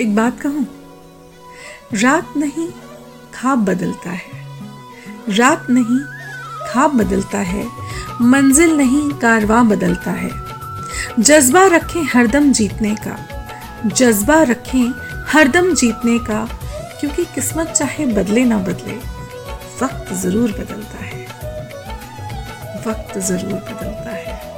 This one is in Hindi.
एक बात कहूँ? रात नहीं, खाब बदलता है। रात नहीं, खाब बदलता है। मंजिल नहीं, कारवा बदलता है। जज्बा रखें हरदम जीतने का। जज्बा रखें हरदम जीतने का, क्योंकि किस्मत चाहे बदले ना बदले, वक्त ज़रूर बदलता है। वक्त ज़रूर बदलता है।